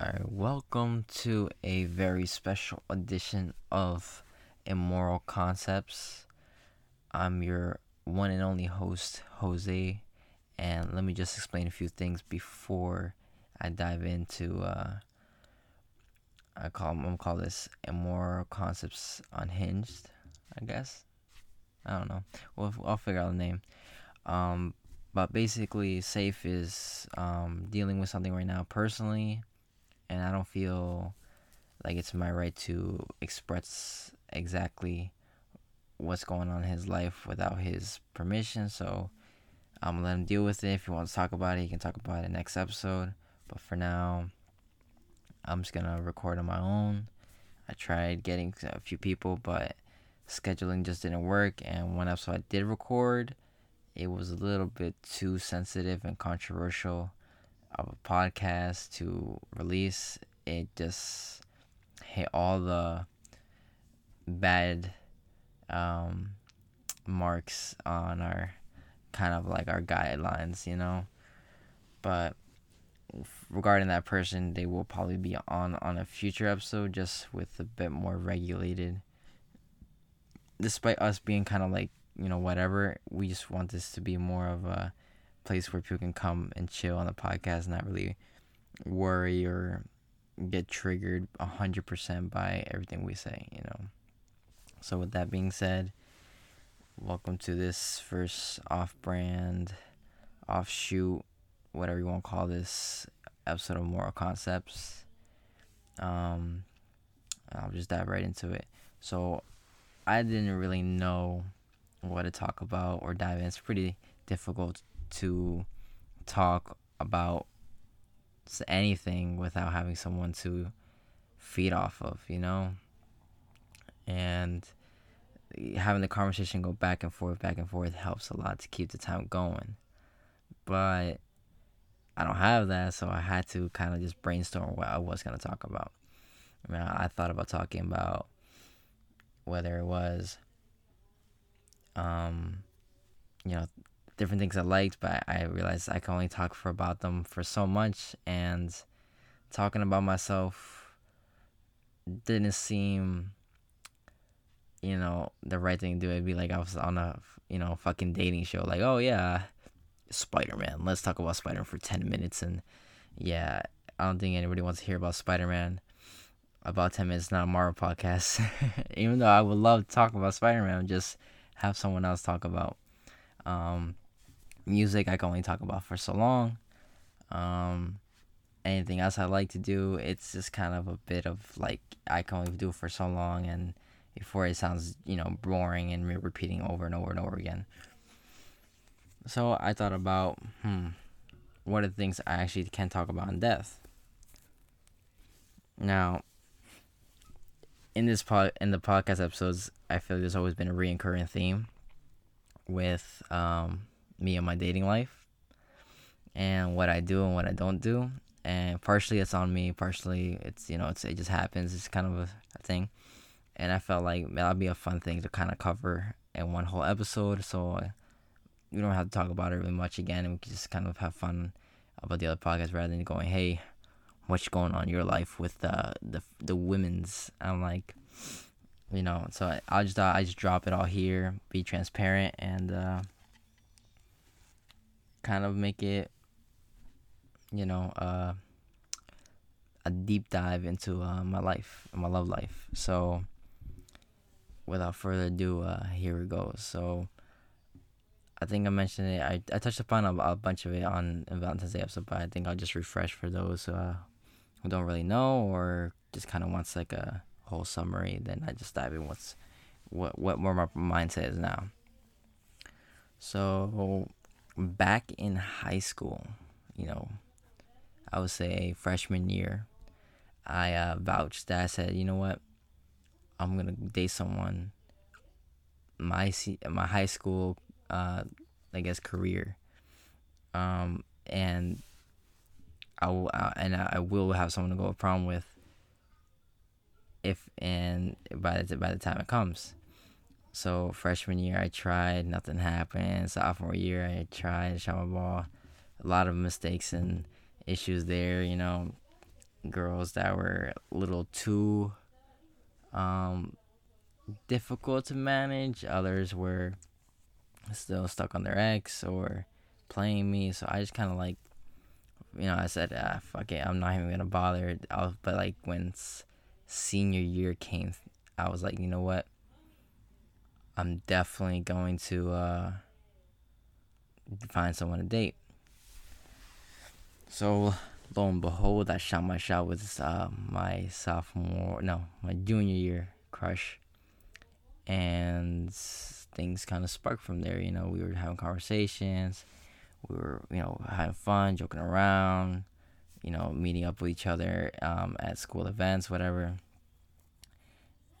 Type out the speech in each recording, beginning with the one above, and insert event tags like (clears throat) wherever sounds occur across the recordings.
Alright, welcome to a very special edition of Immoral Concepts. I'm your one and only host, Jose, and let me just explain a few things before I dive into. Uh, I call I'm gonna call this Immoral Concepts Unhinged, I guess. I don't know. We'll I'll figure out the name. Um, but basically, Saif is um, dealing with something right now personally and I don't feel like it's my right to express exactly what's going on in his life without his permission. So I'm gonna let him deal with it. If he wants to talk about it, he can talk about it next episode. But for now, I'm just gonna record on my own. I tried getting a few people, but scheduling just didn't work. And one episode I did record, it was a little bit too sensitive and controversial of a podcast to release, it just hit all the bad um, marks on our kind of like our guidelines, you know. But regarding that person, they will probably be on on a future episode, just with a bit more regulated. Despite us being kind of like you know whatever, we just want this to be more of a place where people can come and chill on the podcast, and not really worry or get triggered 100% by everything we say, you know. So, with that being said, welcome to this first off brand, offshoot, whatever you want to call this episode of Moral Concepts. Um, I'll just dive right into it. So, I didn't really know what to talk about or dive in. It's pretty difficult to talk about anything without having someone to feed off of, you know? And having the conversation go back and forth, back and forth helps a lot to keep the time going. But I don't have that, so I had to kind of just brainstorm what I was going to talk about. I mean, I thought about talking about whether it was, um, you know, different things I liked, but I realized I can only talk for about them for so much, and talking about myself didn't seem, you know, the right thing to do. It'd be like I was on a, you know, fucking dating show. Like, oh yeah, Spider Man. Let's talk about Spider Man for ten minutes, and yeah, I don't think anybody wants to hear about Spider Man. About ten minutes, not a Marvel podcast. (laughs) Even though I would love to talk about Spider Man, just have someone else talk about. Um, music I can only talk about for so long. Um, anything else I like to do, it's just kind of a bit of like I can only do for so long, and before it sounds you know boring and repeating over and over and over again. So I thought about hmm, what are the things I actually can talk about in death. Now, in this pod, in the podcast episodes, I feel there's always been a recurring theme with um, me and my dating life and what I do and what I don't do. And partially it's on me, partially it's you know it's it just happens. It's kind of a, a thing, and I felt like that'd be a fun thing to kind of cover in one whole episode. So uh, we don't have to talk about it really much again, and we can just kind of have fun about the other podcast rather than going, hey, what's going on in your life with the the the women's? I'm like, you know, so I, I'll just uh, I just drop it all here, be transparent, and. uh kind of make it, you know, uh, a deep dive into uh, my life, my love life. So, without further ado, uh, here it goes. So, I think I mentioned it. I, I touched upon a, a bunch of it on Valentine's Day episode, but I think I'll just refresh for those uh, who don't really know or just kind of wants like a whole summary. Then I just dive in what's what what more my mindset is now. So back in high school, you know, I would say freshman year, I uh, vouched that I said, you know what, I'm gonna date someone. My my high school, uh, I guess career, um, and I will uh, and I will have someone to go to prom with. If and by the by the time it comes, so freshman year I tried, nothing happened. Sophomore year I tried, shot my ball. A lot of mistakes and issues there, you know. girls that were a little too um, difficult to manage. Others were still stuck on their ex or playing me. So I just kind of like, you know, I said, ah, fuck it, I'm not even gonna bother. But like when senior year came, I was like, you know what? I'm definitely going to uh, find someone to date. So lo and behold, I shot my shot with uh, my sophomore, no, my junior year crush, and things kind of sparked from there. You know, we were having conversations, we were, you know, having fun, joking around, you know, meeting up with each other um, at school events, whatever.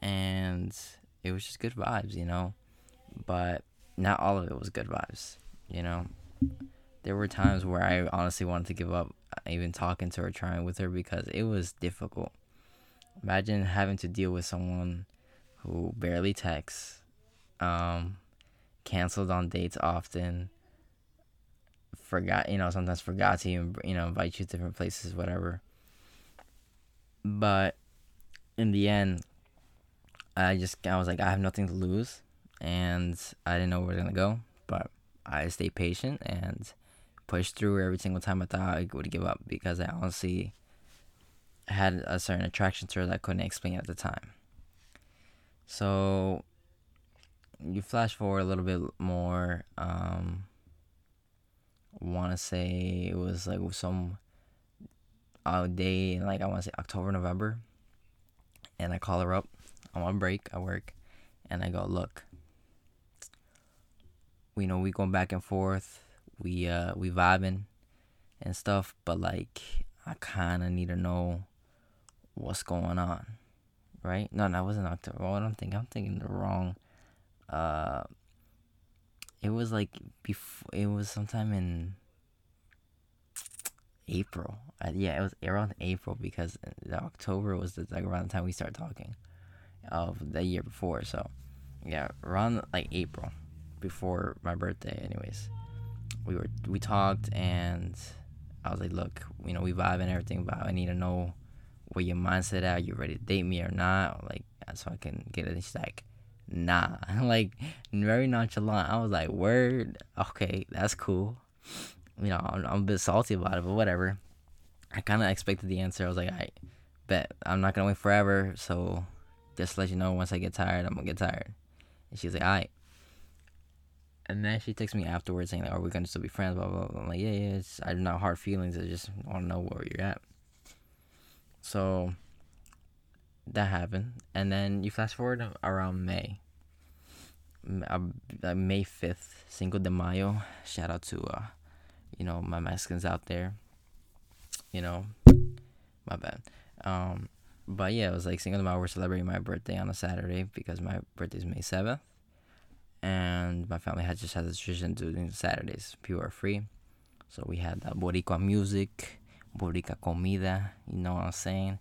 And it was just good vibes, you know, but not all of it was good vibes, you know. There were times where I honestly wanted to give up even talking to her, trying with her because it was difficult. Imagine having to deal with someone who barely texts, um, canceled on dates often, forgot, you know, sometimes forgot to even, you know, invite you to different places, whatever. But in the end, I just, I was like, I have nothing to lose. And I didn't know where are going to go. But I stayed patient and pushed through every single time I thought I would give up because I honestly had a certain attraction to her that I couldn't explain at the time. So you flash forward a little bit more. Um, want to say it was like some uh, day, like I want to say October, November, and I call her up on break at work, and I go, look, we know we going back and forth we uh we vibing and stuff, but like I kind of need to know what's going on, right? No, that wasn't October. What I'm thinking, I'm thinking the wrong. Uh, it was like before. It was sometime in April. Uh, yeah, it was around April because October was the, like around the time we started talking of the year before. So yeah, around like April before my birthday, anyways we were we talked and I was like, look, you know, we vibe and everything, but I need to know where your mindset at. You ready to date me or not? Like, so I can get it. she's like, nah, (laughs) like very nonchalant. I was like, word, okay, that's cool. You know, I'm, I'm a bit salty about it, but whatever. I kind of expected the answer. I was like, I bet I'm not gonna wait forever. So just let you know, once I get tired, I'm gonna get tired. And she's like, all right. And then she texts me afterwards saying, like, "Are we gonna still be friends?" Blah blah. blah. I'm like, "Yeah, yeah. It's, I do not have hard feelings. I just want to know where you're at." So that happened, and then you fast forward around May, uh, May fifth, Cinco de Mayo. Shout out to, uh, you know, my Mexicans out there. You know, my bad. Um, but yeah, it was like Cinco de Mayo. We're celebrating my birthday on a Saturday because my birthday is May seventh and my family had just had this tradition doing Saturdays. People are free, so we had the Boricua music, Boricua comida. You know what I'm saying?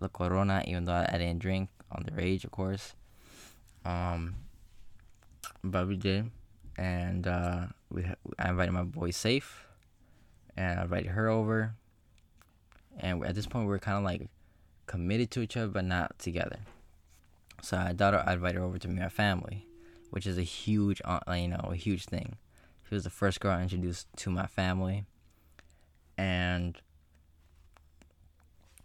La Corona, even though I didn't drink underage, of course. Um, but we did, and uh, we I invited my boy Saif, and I invited her over. And at this point, we are kind of like committed to each other, but not together. So I thought I'd invite her over to meet my family which is a huge, uh, you know, a huge thing. She was the first girl I introduced to my family, and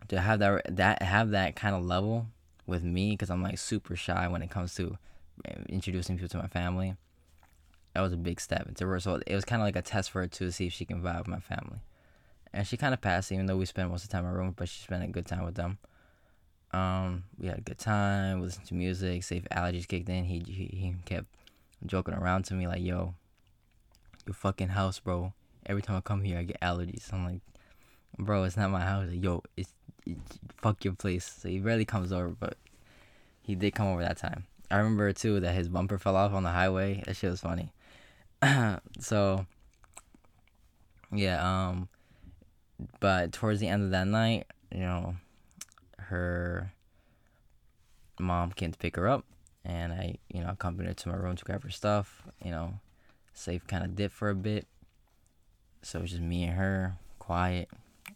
to have that that have that kind of level with me, because I'm like super shy when it comes to eh, introducing people to my family. That was a big step into her. So it was kind of like a test for her to see if she can vibe with my family, and she kind of passed, even though we spent most of the time in my room, but she spent a good time with them. Um, we had a good time. We listened to music. Saif allergies kicked in. He, he he kept joking around to me like, "Yo, your fucking house, bro. Every time I come here, I get allergies." I'm like, "Bro, it's not my house." Like, Yo, it's, it's fuck your place. So he rarely comes over, but he did come over that time. I remember too that his bumper fell off on the highway. That shit was funny. (clears throat) so yeah, um, but towards the end of that night, you know, her mom came to pick her up, and I, you know, accompanied her to my room to grab her stuff. You know, Saif kind of dip for a bit. So it was just me and her, quiet,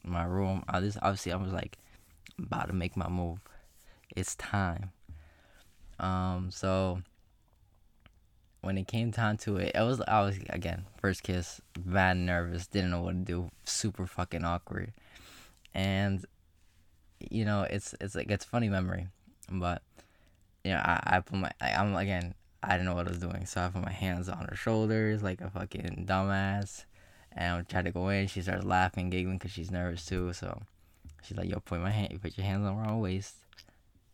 my room. I just obviously I was like about to make my move. It's time. Um, so when it came time to it, it was I was again first kiss, bad nervous, didn't know what to do, super fucking awkward, and you know it's it's like it's funny memory, but you know I I put my I, I'm again I didn't know what I was doing, so I put my hands on her shoulders like a fucking dumbass, and I tried to go in. She starts laughing, giggling because she's nervous too. So she's like, "Yo, put my hand, you put your hands on my waist,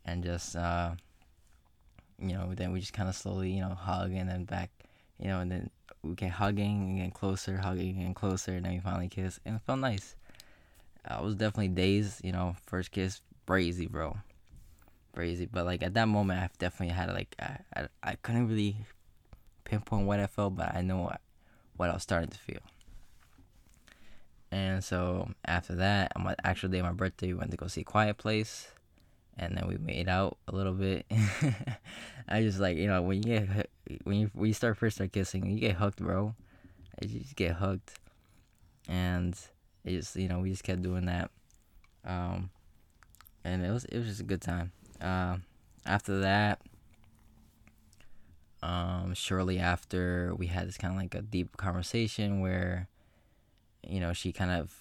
and just uh, you know." Then we just kind of slowly, you know, hug and then back, you know, and then we get hugging and getting closer, hugging and closer, and then we finally kiss, and it felt nice. I was definitely dazed, you know, first kiss, crazy, bro crazy. But like at that moment, I've definitely had like I, I, I couldn't really pinpoint what I felt, but I know what, what I was starting to feel. And so after that, on my actual day, of my birthday, we went to go see Quiet Place, and then we made out a little bit. (laughs) I just like you know when you get when you when you start first start kissing, you get hooked, bro. You just get hooked, and it just you know we just kept doing that, um, and it was it was just a good time. Uh, after that, um, shortly after, we had this kind of like a deep conversation where, you know, she kind of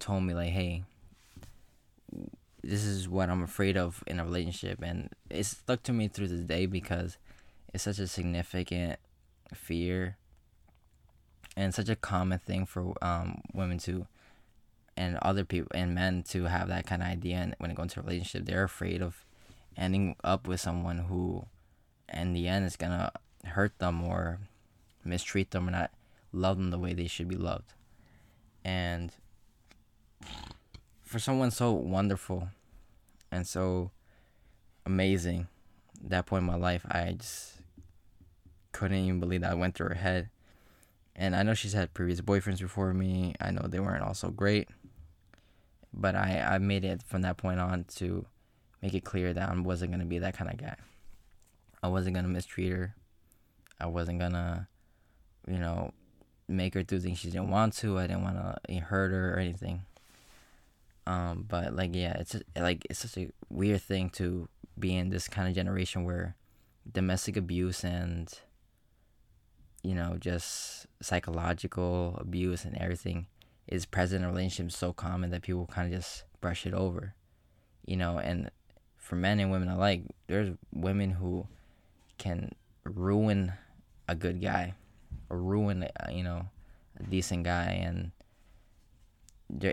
told me, like, hey, this is what I'm afraid of in a relationship. And it stuck to me through the day because it's such a significant fear and such a common thing for um, women to and other people and men to have that kind of idea and when it goes into a relationship they're afraid of ending up with someone who in the end is gonna hurt them or mistreat them or not love them the way they should be loved. And for someone so wonderful and so amazing that point in my life i just couldn't even believe that I went through her head and i know she's had previous boyfriends before me i know they weren't all so great but I, I made it from that point on to make it clear that I wasn't gonna be that kind of guy. I wasn't gonna mistreat her. I wasn't gonna, you know, make her do things she didn't want to. I didn't want to hurt her or anything. Um, but like yeah, it's just, like it's such a weird thing to be in this kind of generation where domestic abuse and you know just psychological abuse and everything is present in relationships so common that people kind of just brush it over, you know. And for men and women alike, there's women who can ruin a good guy or ruin, uh, you know, a decent guy, and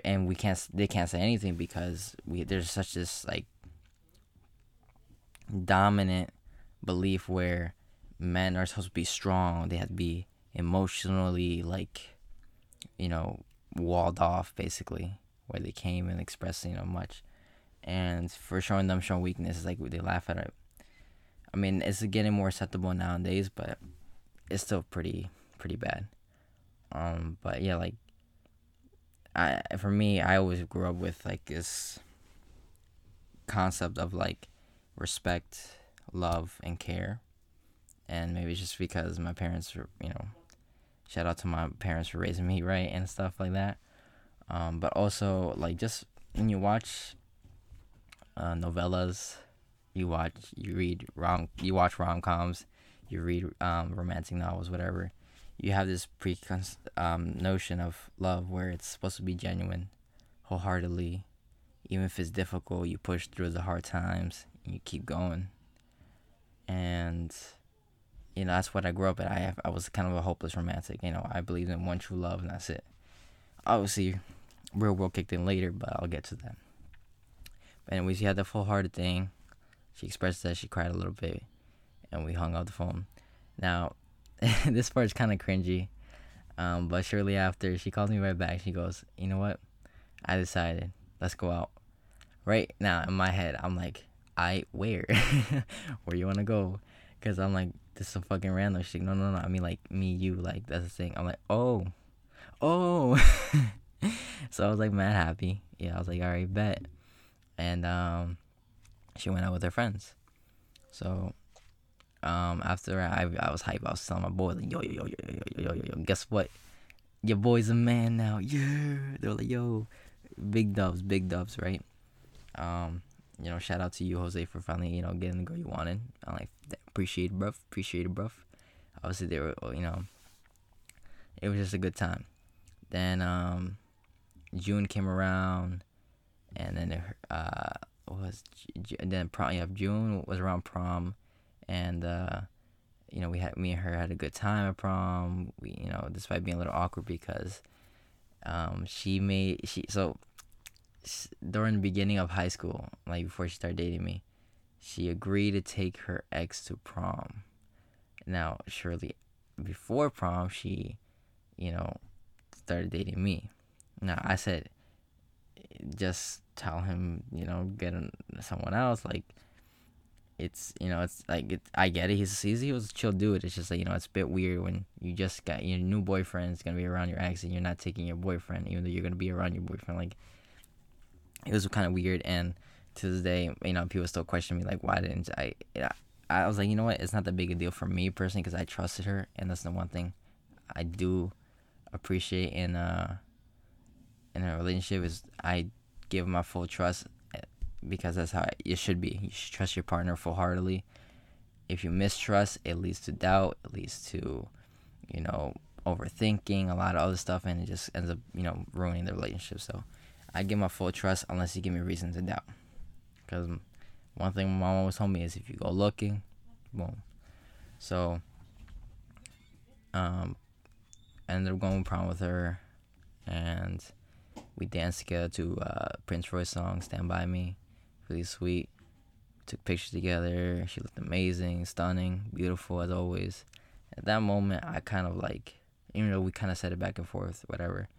and we can't they can't say anything because we there's such this like dominant belief where men are supposed to be strong. They have to be emotionally like you know walled off basically where they came and expressed you know much. And for showing them showing weakness like they laugh at it. I mean it's getting more acceptable nowadays but it's still pretty pretty bad. Um but yeah like i for me i always grew up with like this concept of like respect love and care and maybe it's just because my parents were you know Shout out to my parents for raising me right and stuff like that. Um, but also like just when you watch uh, novellas, you watch, you read rom, you watch rom coms, you read um, romantic novels, whatever. You have this pre um, notion of love where it's supposed to be genuine, wholeheartedly. Even if it's difficult, you push through the hard times and you keep going. And you know that's what I grew up at. I have, I was kind of a hopeless romantic. You know, I believed in one true love and that's it. Obviously, real world kicked in later, but I'll get to that. But anyways, she had the full hearted thing. She expressed that she cried a little bit, and we hung up the phone. Now, (laughs) this part's kind of cringy, um, but shortly after, she calls me right back. She goes, "You know what? I decided. Let's go out." Right now, in my head, I'm like, "I where? (laughs) where you wanna go?" Because I'm like, this is some fucking random shit. No, no, no. I mean, like, me, you. Like, that's the thing. I'm like, oh. Oh. (laughs) so I was, like, mad happy. Yeah, I was like, all right, bet. And um, she went out with her friends. So um, after I, I was hype, I was telling my boy, like, yo, yo, yo, yo, yo, yo, yo, yo, guess what? Your boy's a man now. Yeah. They're like, yo, big dubs, big dubs, right? Um, you know, shout out to you, Jose, for finally you know getting the girl you wanted. I like appreciate it, bruv. Appreciate it, bruv. Obviously, they were you know, it was just a good time. Then um, June came around, and then it, uh was then prom. Yeah, June was around prom, and uh, you know we had me and her had a good time at prom. We you know despite being a little awkward because um she made she so during the beginning of high school, like before she started dating me, she agreed to take her ex to prom. Now, surely before prom, she, you know, started dating me. Now, I said, just tell him, you know, get someone else. Like, it's, you know, it's like, it, I get it. He's, he's, he was a chill dude. It's just like, you know, it's a bit weird when you just got your new boyfriend is going to be around your ex and you're not taking your boyfriend, even though you're going to be around your boyfriend. Like, it was kind of weird. And to this day, you know, people still question me, like, why didn't I, I, I was like, you know what? It's not that big a deal for me personally because I trusted her. And that's the one thing I do appreciate in, uh, in a relationship is I give my full trust eh, because that's how it should be. You should trust your partner full heartedly. If you mistrust, it leads to doubt. It leads to, you know, overthinking, a lot of other stuff, and it just ends up, you know, ruining the relationship. So, I give my full trust unless you give me reason to doubt. Because one thing my mom always told me is if you go looking, boom. So, um, I ended up going prom with her, and we danced together to uh, Prince Royce song "Stand by Me," really sweet. took pictures together. She looked amazing, stunning, beautiful as always. At that moment, I kind of like, even though we kind of said it back and forth, whatever.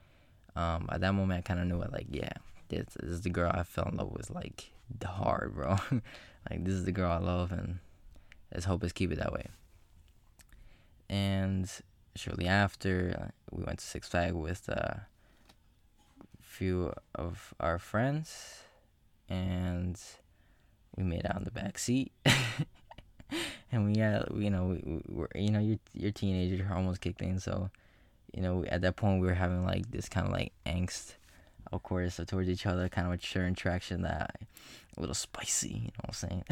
Um, at that moment, I kind of knew it. Like, yeah, this, this is the girl I fell in love with. Like, hard, bro. (laughs) like, this is the girl I love, and let's hope it's keep it that way. And shortly after, uh, we went to Six Flags with a few of our friends, and we made out in the back seat. (laughs) and we had, you know, we, we were, you know, you're, you're teenagers, almost kicked in, so, you know, at that point we were having like this kind of like angst, of course, towards each other, kind of a mature interaction that a little spicy, you know what I'm saying?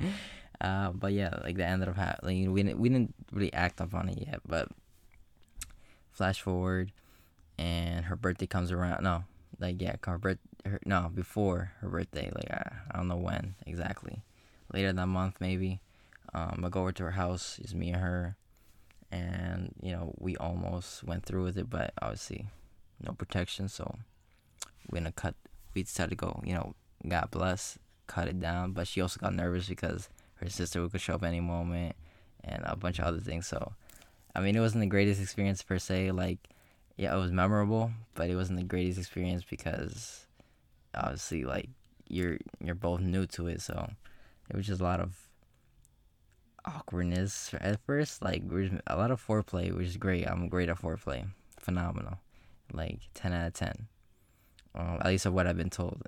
(laughs) uh, but yeah, like that ended up happening. Like, we didn't, we didn't really act upon it yet, but flash forward, and her birthday comes around. No, like yeah, her birth, her, no, before her birthday, like I, I don't know when exactly, later that month maybe. Um, I go over to her house. It's me and her, and you know we almost went through with it, but obviously no protection, so we're gonna cut. We decided to go. You know, God bless, cut it down. But she also got nervous because her sister could show up any moment, and a bunch of other things. So, I mean, it wasn't the greatest experience per se. Like yeah, it was memorable, but it wasn't the greatest experience because obviously like you're you're both new to it, so it was just a lot of awkwardness at first. Like a lot of foreplay, which is great. I'm great at foreplay, phenomenal, like ten out of ten. Um, at least of what I've been told.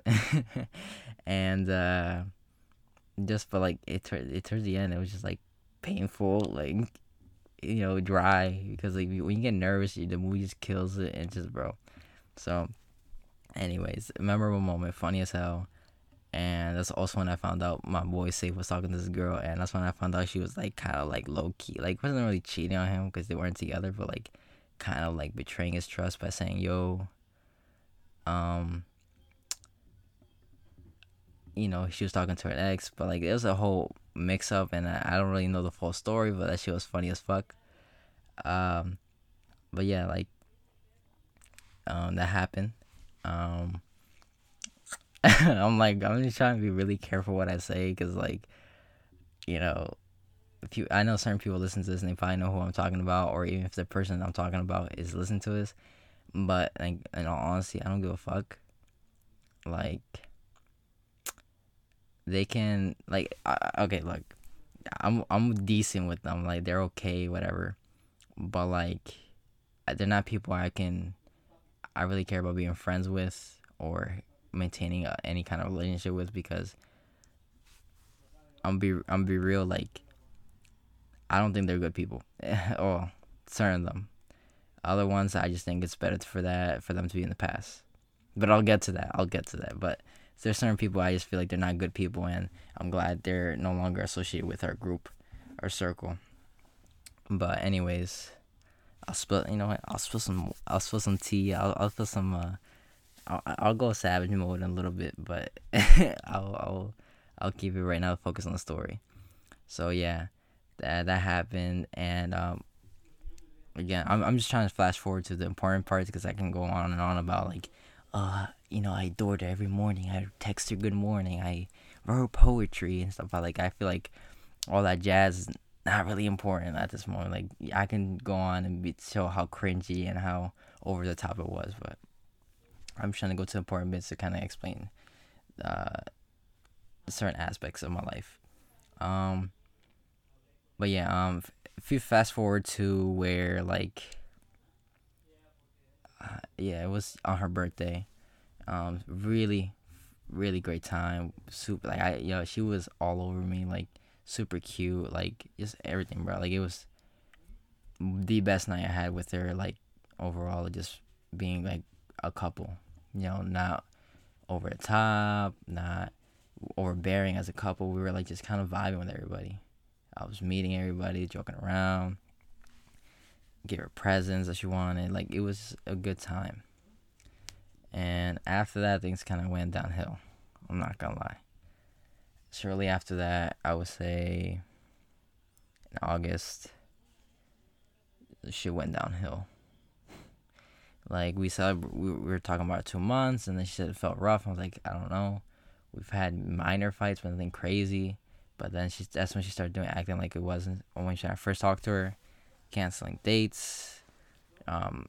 (laughs) and uh, just but like it, it towards the end, it was just like painful, like you know, dry because like when you get nervous, the movie just kills it and just bro. So, anyways, memorable moment, funny as hell. And that's also when I found out my boy Saif was talking to this girl, and that's when I found out she was like kind of like low key, like wasn't really cheating on him because they weren't together, but like kind of like betraying his trust by saying, "Yo, um, you know, she was talking to her ex, but like it was a whole mix up, and I, I don't really know the full story, but that shit was funny as fuck. Um, but yeah, like, um, that happened. Um, (laughs) I'm like, I'm just trying to be really careful what I say, cause like, you know, if you, I know certain people listen to this and they probably know who I'm talking about, or even if the person I'm talking about is listening to this, but like, in all honesty, I don't give a fuck. Like they can like uh, okay look i'm i'm decent with them. Like they're okay whatever. But like they're not people i can i really care about being friends with or maintaining a, any kind of relationship with because i'm be i'm be real like i don't think they're good people (laughs) or certain of them other ones i just think it's better for that for them to be in the past but i'll get to that i'll get to that but there's certain people I just feel like they're not good people, and I'm glad they're no longer associated with our group, our circle. But anyways, I'll spill. You know what? I'll spill some. I'll spill some tea. I'll I'll spill some. Uh, I'll I'll go savage mode in a little bit, but (laughs) I'll I'll I'll keep it right now. Focus on the story. So yeah, that that happened, and um, again, I'm I'm just trying to flash forward to the important parts because I can go on and on about like, uh, you know, I adored her every morning. I text her good morning. I wrote poetry and stuff. But like, I feel like all that jazz is not really important at this moment. Like, I can go on and be, show how cringy and how over the top it was, but I'm trying to go to important bits to kind of explain uh, certain aspects of my life. Um, but yeah, um, if you fast forward to where like, uh, yeah, it was on her birthday. Um, really, really great time. Super, like I, yo, she was all over me, like super cute, like just everything, bro. Like it was the best night I had with her. Like overall, just being like a couple, you know, not over the top, not overbearing as a couple. We were like just kind of vibing with everybody. I was meeting everybody, joking around, give her presents that she wanted. Like it was a good time. And after that, things kind of went downhill. I'm not gonna lie. Shortly after that, I would say in August, shit went downhill. Like we said, we were talking about two months, and then she said it felt rough. I was like, I don't know. We've had minor fights, but nothing crazy. But then she that's when she started doing acting like it wasn't when she, I first talked to her, canceling dates, um,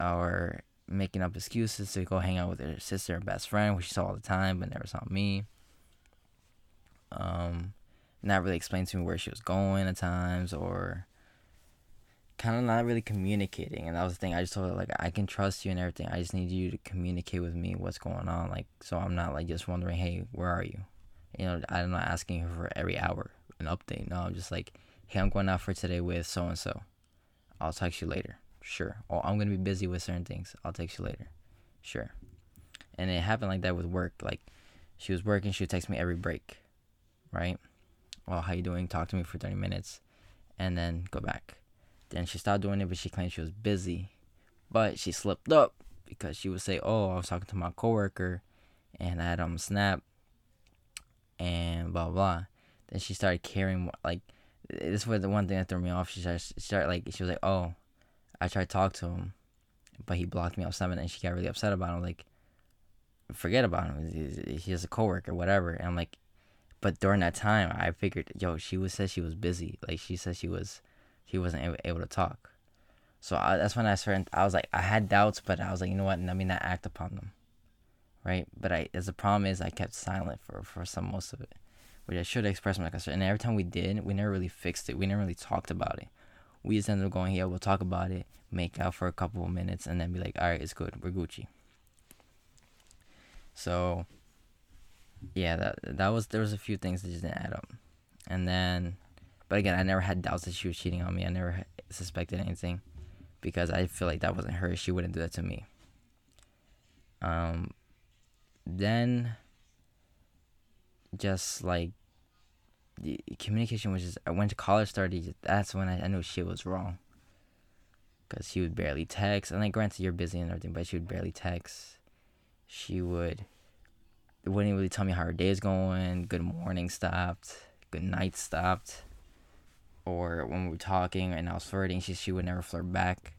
or making up excuses to go hang out with her sister and best friend, which she saw all the time but never saw me. Um, not really explaining to me where she was going at times or kind of not really communicating. And that was the thing. I just told her like I can trust you and everything. I just need you to communicate with me what's going on. Like so I'm not like just wondering, hey, where are you? You know, I'm not asking her for every hour an update. No, I'm just like, hey, I'm going out for today with so and so. I'll text you later. Sure. Or I'm gonna be busy with certain things. I'll text you later. Sure. And it happened like that with work. Like she was working, she would text me every break. Right? Well, how you doing? Talk to me for 30 minutes and then go back. Then she stopped doing it, but she claimed she was busy. But she slipped up because she would say, "Oh, I was talking to my coworker, and I had um snap and blah blah. Then she started caring like this was the one thing that threw me off. She started, started like she was like, "Oh, I tried to talk to him, but he blocked me off seven, and she got really upset about him. Like, forget about him. He's, he's a coworker, whatever. And I'm like, but during that time, I figured, yo, she was said she was busy. Like she said she was, she wasn't able, able to talk. So I, that's when I started. I was like, I had doubts, but I was like, you know what? Let me not act upon them right? But I, as the problem is, I kept silent for for some most of it, which I should express my concern. And every time we did, we never really fixed it. We never really talked about it. We just ended up going, yeah, we'll talk about it, make out for a couple of minutes, and then be like, all right, it's good, we're Gucci. So, yeah, that that was there was a few things that just didn't add up, and then, but again, I never had doubts that she was cheating on me. I never suspected anything, because I feel like that wasn't her. She wouldn't do that to me. Um, then just like the communication was just I went to college started that's when I, I knew shit was wrong because she would barely text and like granted you're busy and everything but she would barely text she would wouldn't really tell me how her day is going good morning stopped good night stopped or when we were talking and I was flirting she she would never flirt back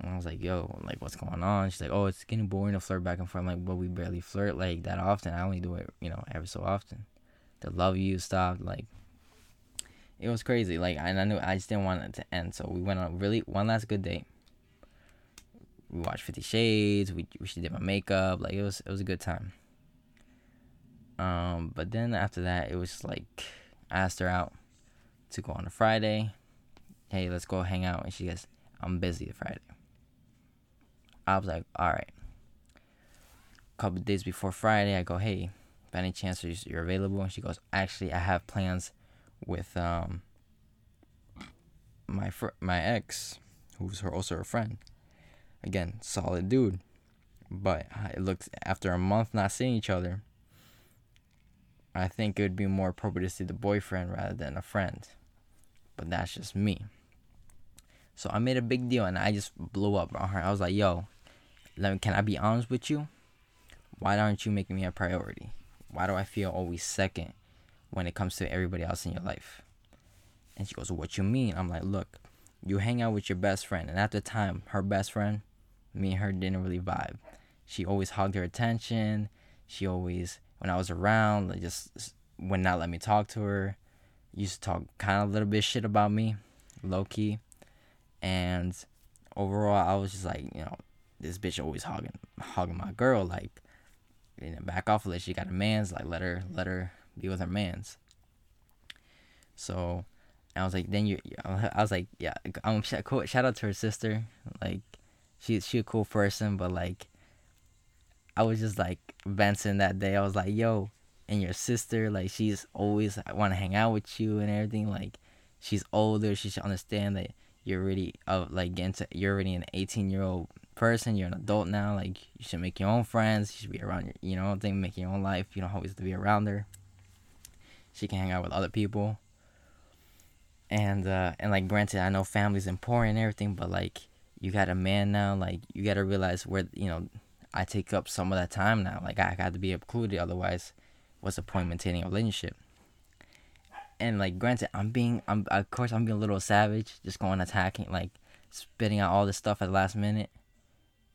and I was like, yo, like, what's going on? She's like, oh, it's getting boring to flirt back and forth. I'm like, but we barely flirt like that often. I only do it, you know, every so often. The love you stopped. Like, it was crazy. Like, and I knew I just didn't want it to end. So we went on really one last good date. We watched Fifty Shades. We, we she did my makeup. Like, it was it was a good time. Um, but then after that, it was like I asked her out to go on a Friday. Hey, let's go hang out. And she goes, I'm busy Friday. I was like, all right. A couple days before Friday, I go, hey, by any chance you're available? And she goes, actually, I have plans with um my fr- my ex, who's her also her friend. Again, solid dude, But it looks after a month not seeing each other, I think it would be more appropriate to see the boyfriend rather than a friend. But that's just me. So I made a big deal and I just blew up on her. I was like, yo, me, can I be honest with you? Why aren't you making me a priority? Why do I feel always second when it comes to everybody else in your life? And she goes, What you mean? I'm like, Look, you hang out with your best friend. And at the time, her best friend, me and her didn't really vibe. She always hogged her attention. She always, when I was around, like just would not let me talk to her. Used to talk kind of a little bit shit about me, low key. And overall, I was just like, you know, this bitch always hogging, hogging my girl. Like, you know, back off of it. She got a man's. Like, let her, let her be with her man's. So I was like, then you, I was like, yeah, um, cool. Shout out to her sister. Like, she's she a cool person, but like, I was just like venting that day. I was like, yo, and your sister, like, she's always want to hang out with you and everything. Like, she's older. She should understand that you're already of like getting to, you're already an 18 year old person. You're an adult now. Like, you should make your own friends. You should be around your, you know, thing, make your own life. You don't always have to be around her. She can hang out with other people and uh and like granted i know family's important and everything but like you got a man now like you got to realize where you know i take up some of that time now like i got to be included otherwise what's the point maintaining a relationship and like granted i'm being i'm of course i'm being a little savage just going attacking like spitting out all this stuff at the last minute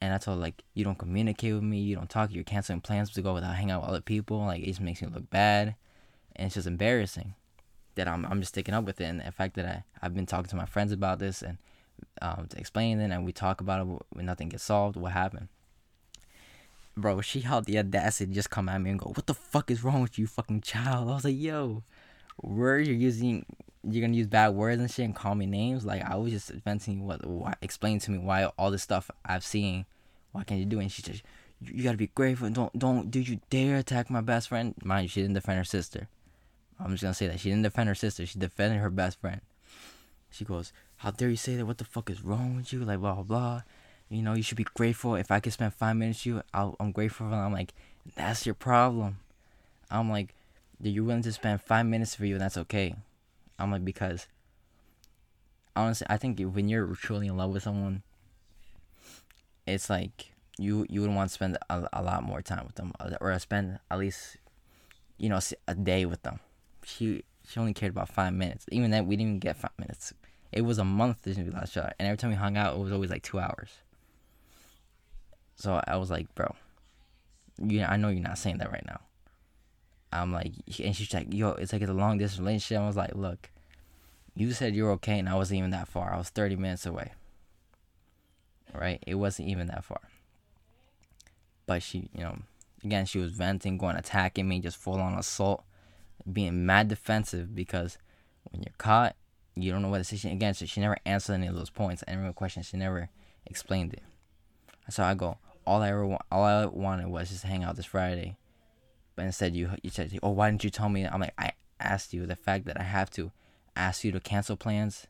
and i told like you don't communicate with me you don't talk you're canceling plans to go without hanging out with other people like it just makes me look bad and it's just embarrassing that I'm I'm just sticking up with it, and the fact that I I've been talking to my friends about this and um, to explain it, and we talk about it when nothing gets solved. What happened? Bro, she had the audacity to just come at me and go, "What the fuck is wrong with you, fucking child?" I was like, "Yo, word you're using, you're gonna use bad words and shit and call me names." Like I was just venting what, what explain to me why all this stuff I've seen, why can't you do it? And she just, you gotta be grateful. Don't don't do you dare attack my best friend. Mind you, she didn't defend her sister. I'm just gonna say that she didn't defend her sister. She defended her best friend. She goes, "How dare you say that? What the fuck is wrong with you? Like blah blah blah. You know, you should be grateful. If I could spend five minutes with you, i am grateful." And I'm like, "That's your problem." I'm like, "You're willing to spend five minutes for you, and that's okay." I'm like, because honestly, I think when you're truly in love with someone, it's like you you would want to spend a, a lot more time with them, uh, or spend at least you know a day with them she she only cared about five minutes. Even then, we didn't even get five minutes. It was a month since we last shot, and every time we hung out, it was always like two hours. So I was like, bro, you know, I know you're not saying that right now. I'm like, and she's like, yo, it's like it's a long distance relationship. I was like, look, you said you're okay, and I wasn't even that far. I was 30 minutes away. Right? It wasn't even that far. But she, you know, again, she was venting, going attacking me, just full on assault being mad defensive because when you're caught, you don't know what situation again. So she never answered any of those points. Any real questions, she never explained it. So I go, all I ever want, all I wanted was just hang out this Friday, but instead you you said, oh, why didn't you tell me? I'm like, I asked you. The fact that I have to ask you to cancel plans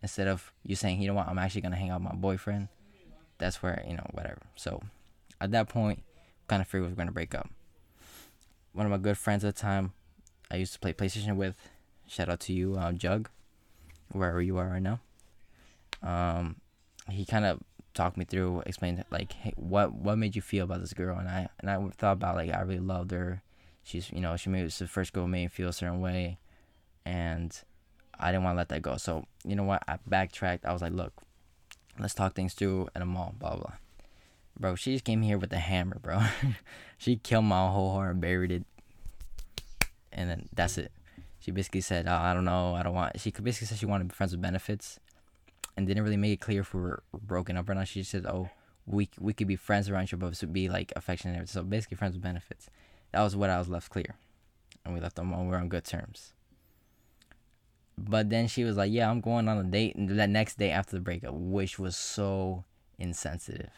instead of you saying, you know what, I'm actually gonna hang out with my boyfriend. That's where you know whatever. So at that point, kind of figured we were gonna break up. One of my good friends at the time I used to play PlayStation with. Shout out to you, uh, Jug, wherever you are right now. Um, he kind of talked me through, explained like, hey, what what made you feel about this girl? And I and I thought about like I really loved her. She's you know she made the first girl made me feel a certain way, and I didn't want to let that go. So you know what? I backtracked. I was like, look, let's talk things through at a mall. Blah blah. Bro, she just came here with a hammer, bro. (laughs) she killed my whole heart and buried it and then that's it. She basically said, oh, "I don't know, I don't want." She basically said she wanted to be friends with benefits, and didn't really make it clear if we were broken up or not. She just said, "Oh, we we could be friends around other, but be like affectionate." So basically, friends with benefits. That was what I was left clear, and we left them on. We are on good terms. But then she was like, "Yeah, I'm going on a date," and that next day after the breakup, which was so insensitive,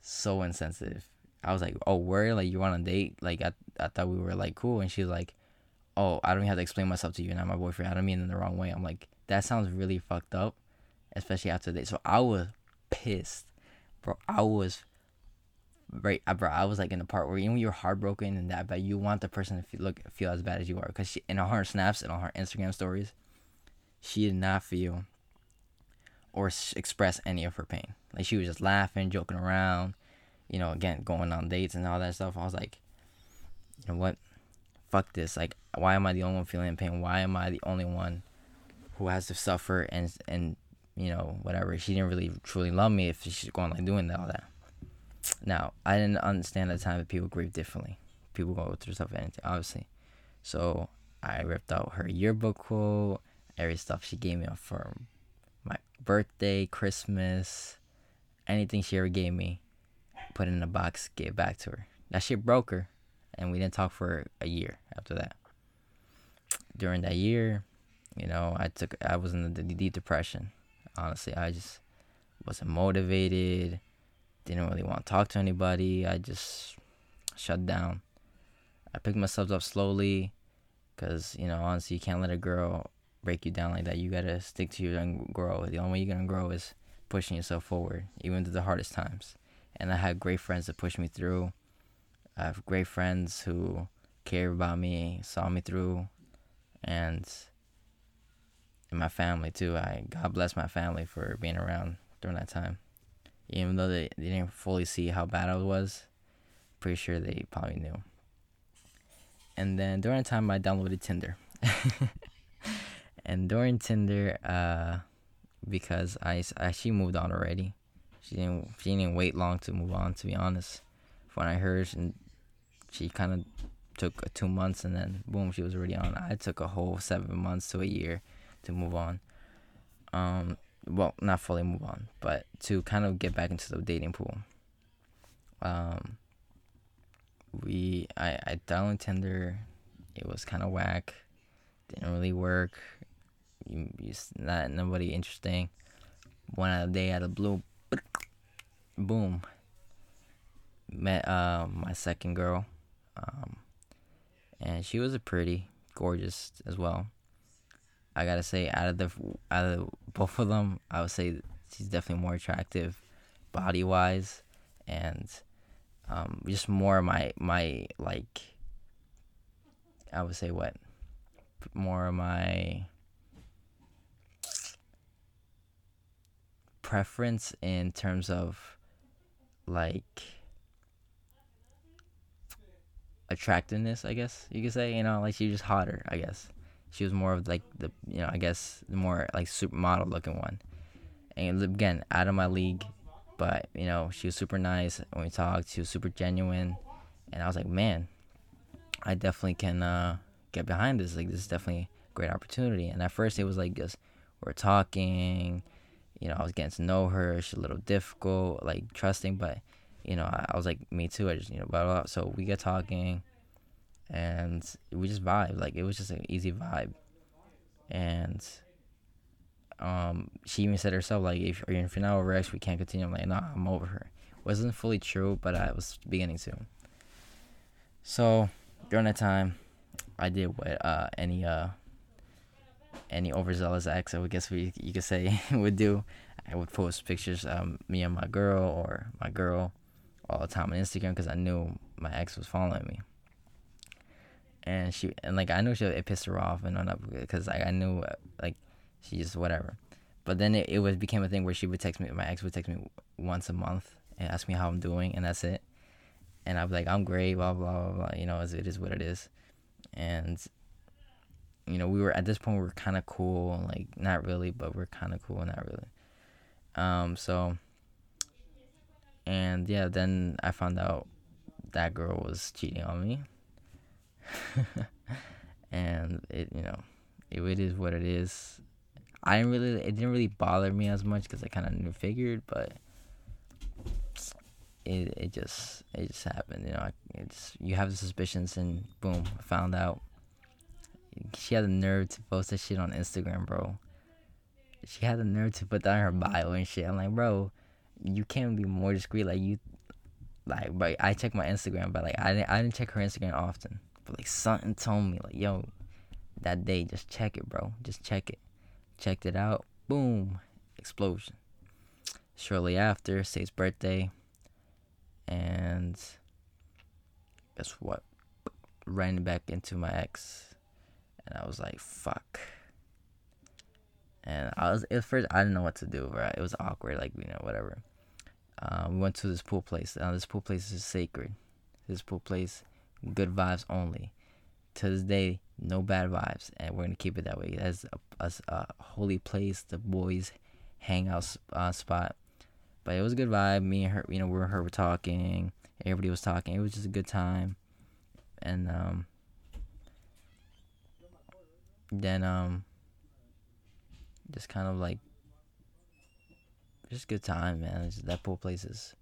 so insensitive. I was like, "Oh, where? Like you want a date? Like I, I thought we were like cool." And she was like, "Oh, I don't even have to explain myself to you, not my boyfriend. I don't mean in the wrong way." I'm like, "That sounds really fucked up, especially after that." So I was pissed, bro. I was right, I, bro, I was like in the part where you know you're heartbroken and that, but you want the person to feel, look feel as bad as you are, because she in all her snaps and all her Instagram stories, she did not feel or express any of her pain. Like she was just laughing, joking around, you know, again going on dates and all that stuff. I was like, you know what, fuck this. Like, why am I the only one feeling pain? Why am I the only one who has to suffer and and you know whatever? She didn't really truly love me if she's going like doing all that. Now, I didn't understand at the time that people grieve differently. People go through stuff, anything, obviously. So I ripped out her yearbook quote, every stuff she gave me for my birthday, Christmas, anything she ever gave me, put it in a box, gave back to her. That shit broke her, and we didn't talk for a year after that. During that year, you know, I took, I was in the deep depression. Honestly, I just wasn't motivated didn't really want to talk to anybody. I just shut down. I picked myself up slowly because, you know, honestly, you can't let a girl break you down like that. You got to stick to your and grow. The only way you're going to grow is pushing yourself forward, even through the hardest times. And I had great friends that pushed me through. I have great friends who care about me, saw me through, and and my family too. I God bless my family for being around during that time even though they, they didn't fully see how bad I was. Pretty sure they probably knew. And then during the time I downloaded Tinder. (laughs) and during Tinder, uh, because I, I she moved on already. She didn't she didn't wait long to move on. To be honest, when I heard, and she kind of took two months, and then boom, she was already on. I took a whole seven months to a year to move on. Um, well, not fully move on, but to kind of get back into the dating pool. Um, we I I downloaded Tinder. It was kind of whack. Didn't really work. You, you not nobody interesting. One day out of blue, (clears throat) boom. Met uh my second girl, um, and she was a pretty gorgeous as well. I gotta say, out of the out of both of them, I would say she's definitely more attractive, body wise, and um, just more of my my like. I would say what, more of my preference in terms of like attractiveness, I guess you could say. You know, like she's just hotter, I guess. She was more of like the you know I guess the more like supermodel looking one. And again, out of my league, but you know she was super nice when we talked. She was super genuine, and I was like, man, I definitely can uh, get behind this. Like this is definitely a great opportunity. And at first it was like just we're talking, you know, I was getting to know her. She's a little difficult, like trusting, but you know, I, I was like, me too. I just you know, blah blah. So we get talking and we just vibe. Like it was just an easy vibe, and um, she even said herself like, if, if you're not over X, we can't continue. I'm like, nah, I'm over her. Wasn't fully true, but I was beginning to. So during that time, I did what uh, any uh, any overzealous ex, I guess we you could say (laughs) would do. I would post pictures um me and my girl or my girl all the time on Instagram because I knew my ex was following me and she and like I knew she it pissed her off and whatnot because like I knew like she just whatever. But then it, it was became a thing where she would text me. My ex would text me once a month and ask me how I'm doing, and that's it. And I'd be like, I'm great, blah blah blah blah. You know, it is what it is. And you know, we were at this point we were kind of cool, like not really, but we're kind of cool, not really. Um, so. And yeah, then I found out that girl was cheating on me (laughs) and it you know it, it is what it is. I didn't really it didn't really bother me as much because I kind of knew figured, but it it just it just happened. You know, it's you have the suspicions and boom, found out. She had the nerve to post that shit on Instagram, bro. She had the nerve to put that in her bio and shit. I'm like, bro, you can't be more discreet. Like you, like, but I check my Instagram, but like I didn't I didn't check her Instagram often. But like something told me like, yo, that day, just check it, bro. Just check it. Checked it out. Boom. Explosion. Shortly after, Saif's birthday. and guess what? Ran back into my ex, and I was like, "Fuck." And I was at first I didn't know what to do. Right, it was awkward. Like you know, whatever. Um, we went to this pool place. Now this pool place is sacred. This pool place, good vibes only. To this day, no bad vibes, and we're gonna keep it that way. That's a, a, a holy place, the boys' hangout uh, spot. But it was a good vibe. Me and her, you know, we and her were talking. Everybody was talking. It was just a good time. And um, then um, just kind of like just good time, man. Just, that pool place is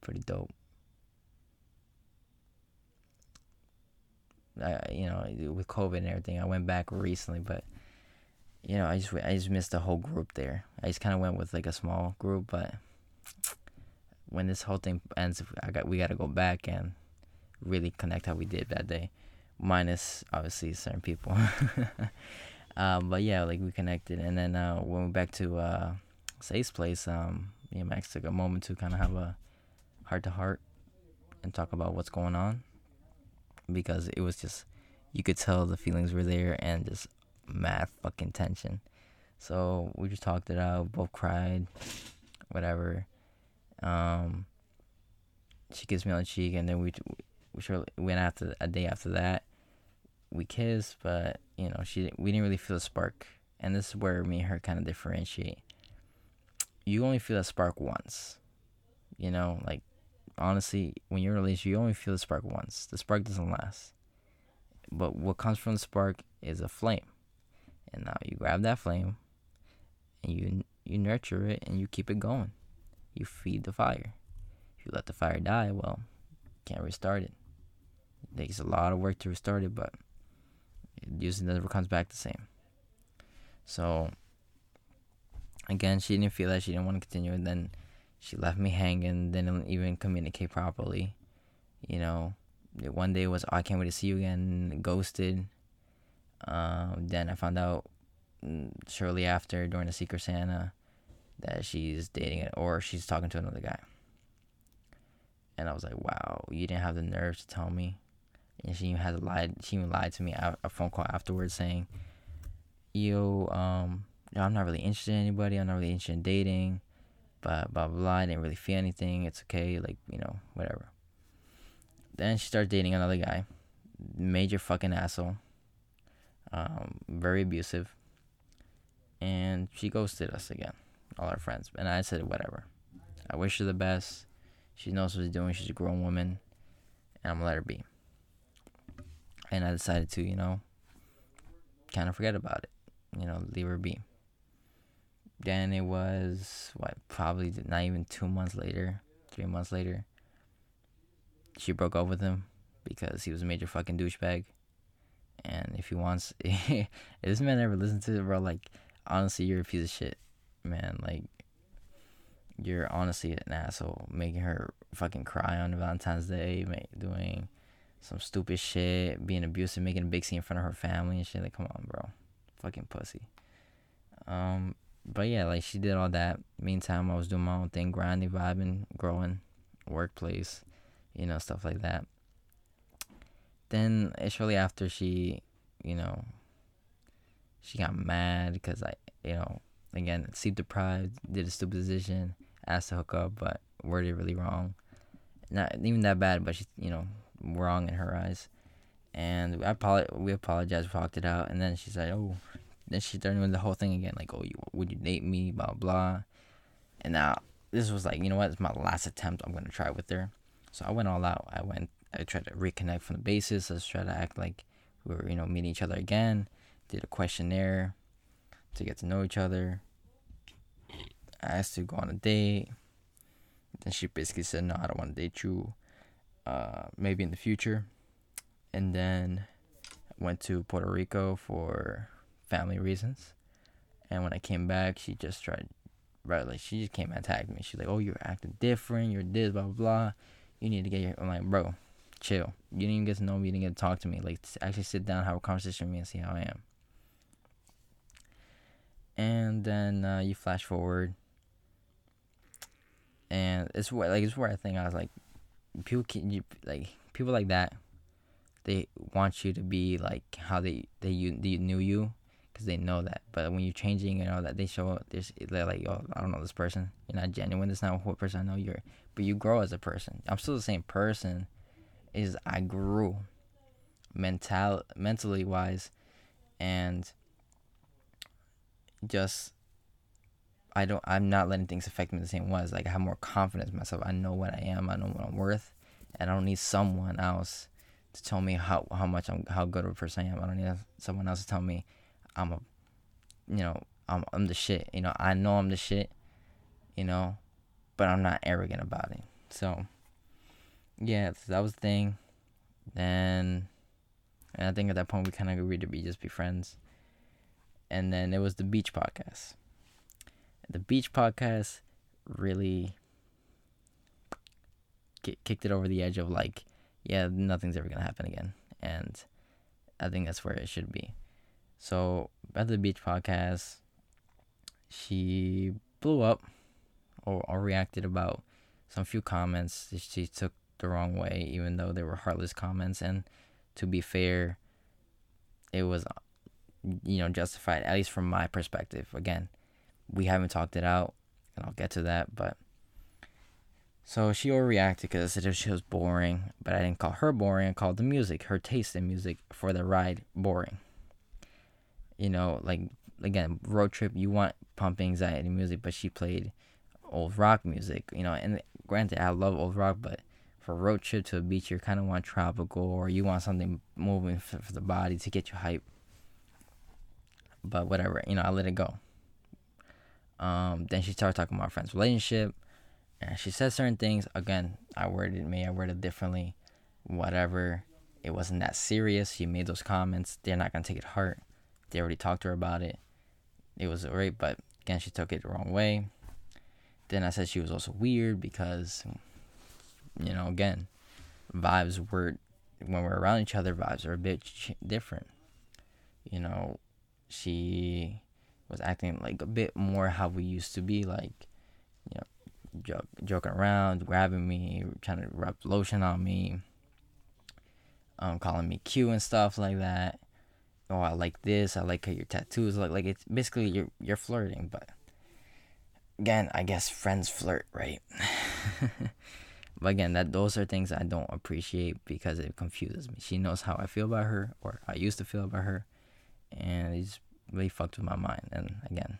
pretty dope. I, you know, with COVID and everything, I went back recently, but you know, I just I just missed the whole group there. I just kind of went with like a small group, but when this whole thing ends, I got we got to go back and really connect how we did that day, minus obviously certain people. (laughs) um, but yeah, like we connected, and then uh, we went back to uh, Saif's place. Um, me and Max took a moment to kind of have a heart to heart and talk about what's going on because it was just you could tell the feelings were there and just mad fucking tension. So we just talked it out, both cried, whatever. Um, she kissed me on the cheek, and then we we sure went after a day after that. We kissed, but you know she we didn't really feel a spark, and this is where me and her kind of differentiate. You only feel a spark once, you know, like honestly, when you're in a relationship, you only feel the spark once. The spark doesn't last. But what comes from the spark is a flame. And now you grab that flame and you you nurture it and you keep it going. You feed the fire. If you let the fire die, well, you can't restart it. It takes a lot of work to restart it, but it usually never comes back the same. So again, she didn't feel that she didn't want to continue, and then she left me hanging, didn't even communicate properly. You know, one day was, oh, I can't wait to see you again, ghosted. Um, then I found out mm, shortly after during the Secret Santa that she's dating it or she's talking to another guy. And I was like, wow, you didn't have the nerve to tell me. And she even had lied. She even lied to me a phone call afterwards saying, "Yo, um, I'm not really interested in anybody. I'm not really interested in dating blah blah blah. I didn't really feel anything. It's okay, like you know, whatever. Then she started dating another guy, major fucking asshole, um, very abusive, and she ghosted us again, all our friends. And I said whatever. I wish her the best. She knows what she's doing. She's a grown woman, and I'm gonna let her be. And I decided to, you know, kind of forget about it, you know, leave her be. Then it was what probably not even two months later, three months later. She broke up with him because he was a major fucking douchebag. And if he wants, if (laughs) this man ever listens to it, bro, like honestly, you're a piece of shit, man. Like you're honestly an asshole, making her fucking cry on Valentine's Day, doing some stupid shit, being abusive, making a big scene in front of her family and shit. Like, come on, bro, fucking pussy. Um, but yeah, like she did all that. Meantime, I was doing my own thing, grinding, vibing, growing, workplace, you know, stuff like that. Then eh, shortly after she, you know, she got mad because I, you know, again, sleep deprived, did a stupid decision, asked to hook up, but worded really wrong. Not even that bad, but she, you know, wrong in her eyes. And I apolo- we apologized, we talked it out, and then she said, "Oh, then she started doing the whole thing again, like, oh, you, would you date me, blah, blah. And now this was like, you know what, it's my last attempt I'm to try with her. So I went all out. I went, I tried to reconnect from the basis. Let's try to act like we were, you know, meeting each other again. Did a questionnaire to get to know each other. I asked to go on a date. Then she basically said, no, I don't want to date you. Uh, maybe in the future. And then went to Puerto Rico for family reasons. And when I came back, she just tried, right? Like she just came and attacked me. She's like, "Oh, you're acting different. You're this, blah blah blah. You need to get your." I'm like, bro, chill. You didn't even get to know me. You didn't get to talk to me. Like, actually sit down, have a conversation with me, and see how I am. And then uh, you flash forward, and it's where like it's where I think I was like, people can you, like people like that. They want you to be like how they they you they knew you because they know that. But when you're changing and all that, they show this they're like, oh, I don't know this person. You're not genuine. That's not what person I know you're. But you grow as a person. I'm still the same person. Is I grew mental mentally wise and just I don't I'm not letting things affect me the same way. It's like I have more confidence in myself. I know what I am, I know what I'm worth, and I don't need someone else to tell me how, how much I'm how good of a person I am. I don't need someone else to tell me I'm a you know, I'm I'm the shit. You know, I know I'm the shit, you know, but I'm not arrogant about it. So yeah, that was the thing. Then and I think at that point we kind of agreed to be just be friends. And then it was the beach podcast. The beach podcast really kicked it over the edge of like, yeah, nothing's ever gonna happen again, and I think that's where it should be. So at the beach podcast, she blew up or, or reacted about some few comments that she took the wrong way, even though they were heartless comments, and to be fair, it was, you know, justified, at least from my perspective. Again, we haven't talked it out, and I'll get to that, but. So she overreacted because I said she was boring, but I didn't call her boring. I called the music, her taste in music for the ride, boring. You know, like again, road trip. You want pump anxiety music, but she played old rock music. You know, and granted, I love old rock, but for road trip to a beach, you kind of want tropical or you want something moving for, for the body to get you hype. But whatever, you know, I let it go. Um, then she started talking about friends' relationship, and she said certain things. Again, I worded it. me, I worded differently. Whatever, it wasn't that serious. She made those comments. They're not gonna take it hard. They already talked to her about it. It was a rape, but again, she took it the wrong way. Then I said she was also weird because you know, again, vibes were when we're around each other, vibes are a bit different. You know, she was acting like a bit more how we used to be, like, you know, joke, joking around, grabbing me, trying to rub lotion on me, um, calling me cute and stuff like that. Oh, I like this. I like how your tattoos look like. It's basically you're you're flirting, but again, I guess friends flirt, right? (laughs) But again, that those are things I don't appreciate because it confuses me. She knows how I feel about her, or I used to feel about her, and it's really fucked with my mind. And again,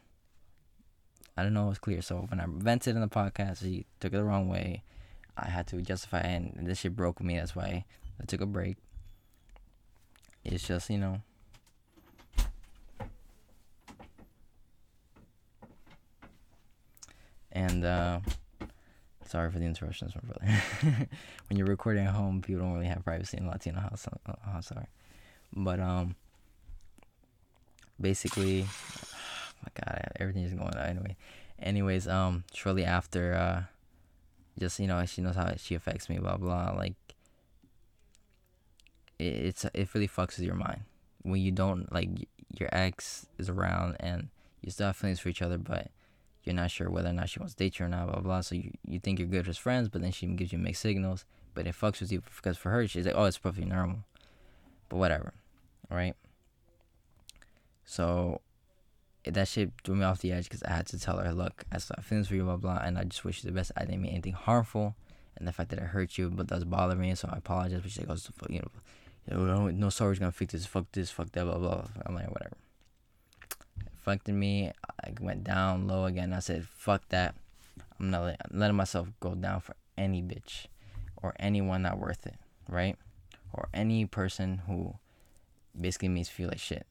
I don't know it's clear. So when I vented in the podcast, she took it the wrong way. I had to justify it, and this shit broke me. That's why I took a break. It's just you know. And uh Sorry for the interruptions, my brother. (laughs) when you're recording at home, people don't really have privacy in Latino house. Oh, sorry, but um, basically, oh (sighs) my God, everything is going on anyway. Anyways, um, shortly after, uh, just you know, she knows how she affects me, blah blah. Like, it, it's it really fucks with your mind when you don't like your ex is around and you still have feelings for each other, but you're not sure whether or not she wants to date you or not, blah, blah, blah. So you, you think you're good as friends, but then she gives you mixed signals. But it fucks with you because for her, she's like, oh, it's perfectly normal. But whatever, right? So that shit threw me off the edge because I had to tell her, look, I have feelings for you, blah, blah, and I just wish you the best. I didn't mean anything harmful. And the fact that it hurt you, but does bother me, so I apologize. But she's like, oh, you know, no, no sorry's gonna fix this, fuck this, fuck that, blah, blah, blah. I'm like, whatever fucked me. I went down low again. I said, fuck that. I'm not letting myself go down for any bitch or anyone not worth it, right? Or any person who basically makes me feel like shit.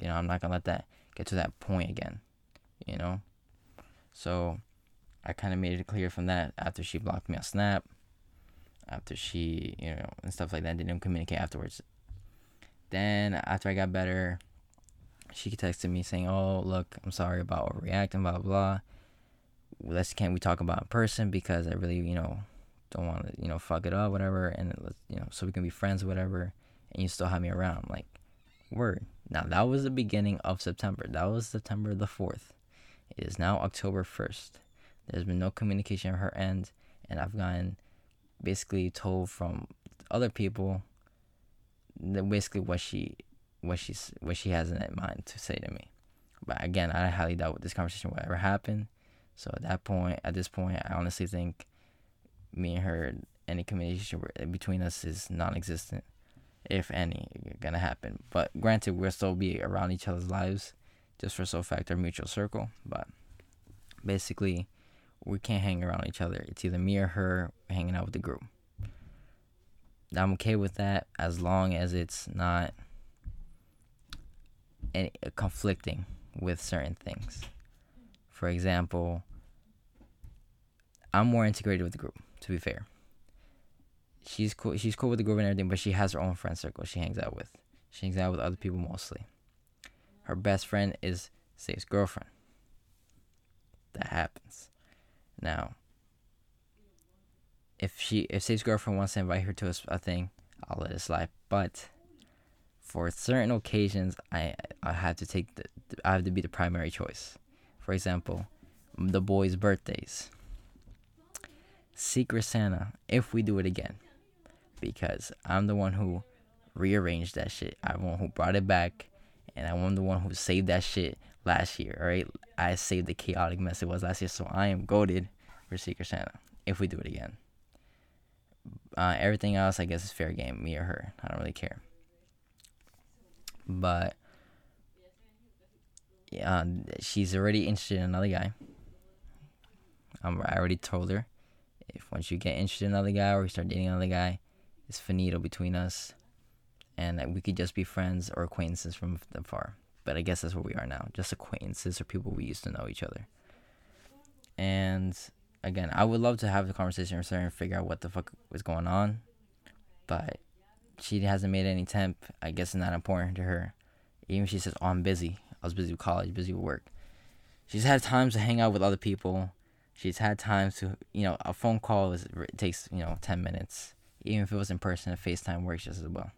You know, I'm not gonna let that get to that point again, you know? So I kind of made it clear from that after she blocked me on Snap, after she, you know, and stuff like that, didn't communicate afterwards. Then after I got better, she texted me saying, "Oh, look, I'm sorry about overreacting, blah blah. Let's can't we talk about in person because I really, you know, don't want to, you know, fuck it up, whatever, and let's, you know, so we can be friends, whatever, and you still have me around." Like, word. Now that was the beginning of September. That was September the fourth. It is now October first. There's been no communication on her end, and I've gotten basically told from other people that basically what she what she's what she has in mind to say to me. But again, I highly doubt this conversation will ever happen. So at that point, at this point, I honestly think me and her, any communication between us is non-existent, if any, gonna happen. But granted, we'll still be around each other's lives, just for so fact our mutual circle. But basically, we can't hang around each other. It's either me or her hanging out with the group. I'm okay with that as long as it's not any conflicting with certain things. For example, I'm more integrated with the group. To be fair, she's cool. She's cool with the group and everything, but she has her own friend circle. She hangs out with. She hangs out with other people mostly. Her best friend is Saif's girlfriend. That happens. Now, if she if Saif's girlfriend wants to invite her to a, a thing, I'll let it slide. But for certain occasions, I I have to take the I have to be the primary choice. For example, the boys' birthdays. Secret Santa, if we do it again, because I'm the one who rearranged that shit. I'm the one who brought it back, and I'm the one who saved that shit last year. All right, I saved the chaotic mess it was last year, so I am goaded for Secret Santa if we do it again. Uh, everything else, I guess, is fair game, me or her. I don't really care. But yeah, she's already interested in another guy. Um, I already told her if once you get interested in another guy or you start dating another guy, it's finito between us, and we could just be friends or acquaintances from far. But I guess that's where we are now, just acquaintances or people we used to know each other. And again, I would love to have the conversation with her and figure out what the fuck was going on, but she hasn't made any temp. I guess it's not important to her. Even if she says, "Oh, I'm busy. I was busy with college, busy with work." She's had times to hang out with other people. She's had times to, you know, a phone call is takes you know ten minutes. Even if it was in person, a FaceTime works just as well,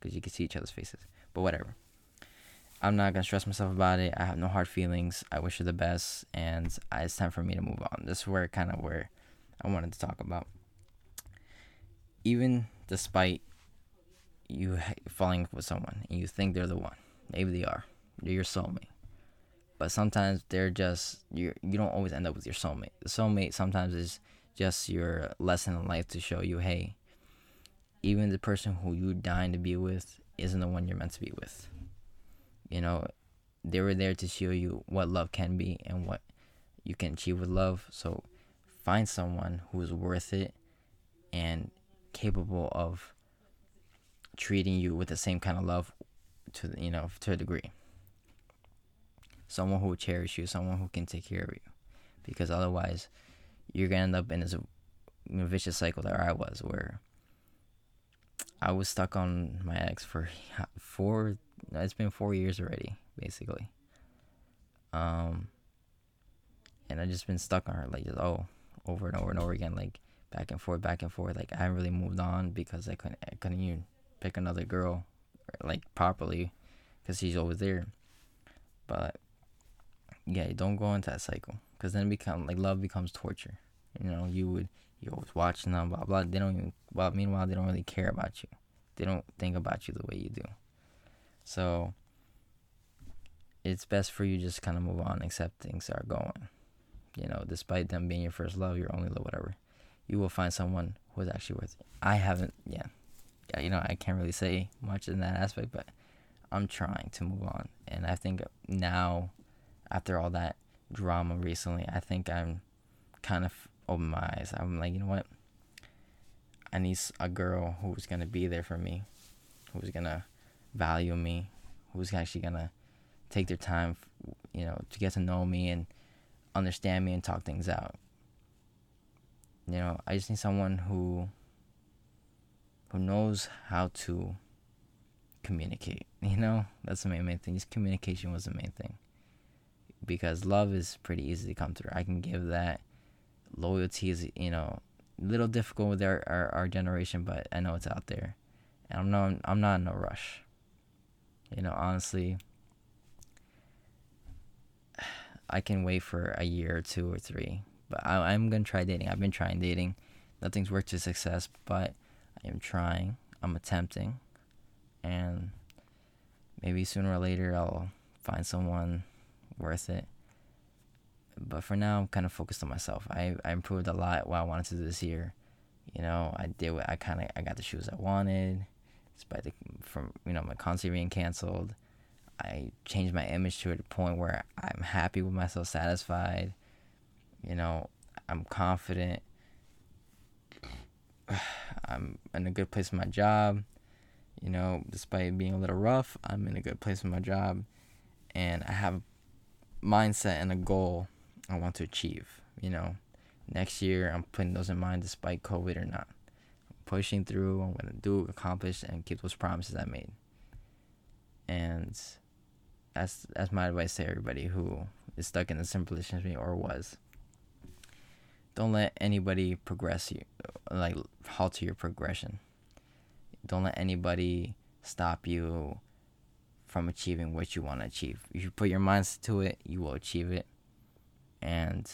because you can see each other's faces. But whatever. I'm not gonna stress myself about it. I have no hard feelings. I wish her the best, and it's time for me to move on. This is where kind of where I wanted to talk about. Even despite you falling with someone and you think they're the one, maybe they are. They're your soulmate, but sometimes they're just you. You don't always end up with your soulmate. The soulmate sometimes is just your lesson in life to show you, hey, even the person who you're dying to be with isn't the one you're meant to be with you know, they were there to show you what love can be and what you can achieve with love. So find someone who is worth it and capable of treating you with the same kind of love to you know to a degree. Someone who will cherish you, someone who can take care of you, because otherwise, you're gonna end up in this vicious cycle that I was, where I was stuck on my ex for (laughs) four it's been four years already, basically. Um, and I just been stuck on her, like just oh, over and over and over again, like back and forth, back and forth. Like I haven't really moved on because I couldn't, I couldn't even pick another girl, like properly, because she's always there. But yeah, don't go into that cycle, because then it become like love becomes torture. You know, you would you always watching them, blah blah. They don't even. Well, meanwhile, they don't really care about you. They don't think about you the way you do. So it's best for you just kind of move on, accept things are going. You know, despite them being your first love, your only love, whatever, you will find someone who is actually worth it. I haven't, yeah, Uh, you know, I can't really say much in that aspect, but I'm trying to move on, and I think now, after all that drama recently, I think I'm kind of open my eyes. I'm like, you know what? I need a girl who's gonna be there for me, who's gonna value me, who's actually gonna take their time, you know, to get to know me and understand me and talk things out. You know, I just need someone who who knows how to communicate. (laughs) You know, that's the main main thing. Just communication was the main thing. Because love is pretty easy to come through. I can give that. Loyalty is, you know, a little difficult with our, our, our generation, but I know it's out there. And I'm not I'm not in no rush. You know, honestly, I can wait for a year or two or three. But I, I'm gonna try dating. I've been trying dating. nothing's worked to success, but am trying. I'm attempting, and maybe sooner or later I'll find someone worth it. But for now, I'm kind of focused on myself. I, I improved a lot what I wanted to do this year. You know, I did what I kind of I got the shoes I wanted, despite the from you know my concert being canceled. I changed my image to a point where I'm happy with myself, satisfied. You know, I'm confident. (sighs) I'm in a good place in my job. You know, despite being a little rough, I'm in a good place in my job. And I have a mindset and a goal I want to achieve. You know, next year I'm putting those in mind despite COVID or not. I'm pushing through. I'm going to do, accomplish, and keep those promises I made. And that's that's my advice to everybody who is stuck in the same position as me or was. Don't let anybody progress you, like halt your progression. Don't let anybody stop you from achieving what you want to achieve. If you put your minds to it, you will achieve it. And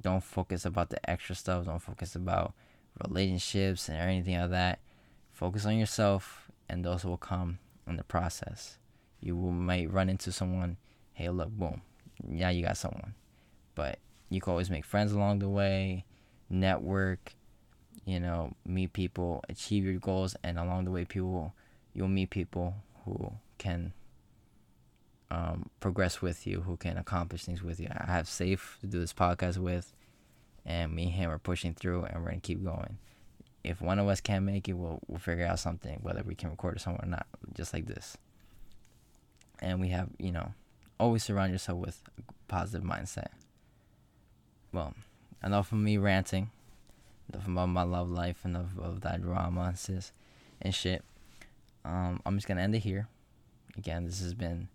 don't focus about the extra stuff. Don't focus about relationships and anything like that. Focus on yourself, and those will come in the process. You will, might run into someone. Hey, look, boom, yeah, you got someone. But you can always make friends along the way, network, you know, meet people, achieve your goals, and along the way, people you'll meet people who can um, progress with you, who can accomplish things with you. I have Saif to do this podcast with, and me and him are pushing through, and we're gonna keep going. If one of us can't make it, we'll we'll figure out something, whether we can record it somewhere or not, just like this. And we have, you know, always surround yourself with a positive mindset. Well, enough of me ranting, enough about my love life, enough of that drama and, and shit. Um, I'm just gonna end it here. Again, this has been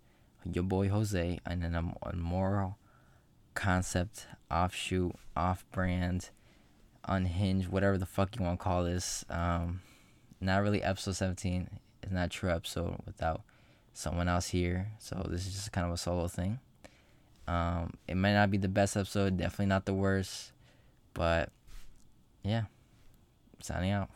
your boy Jose, and then a, a moral concept, offshoot, off brand, unhinged, whatever the fuck you want to call this. Um, not really episode 17. It's not true episode without someone else here. So this is just kind of a solo thing. Um, it might not be the best episode, definitely not the worst, but yeah, signing out.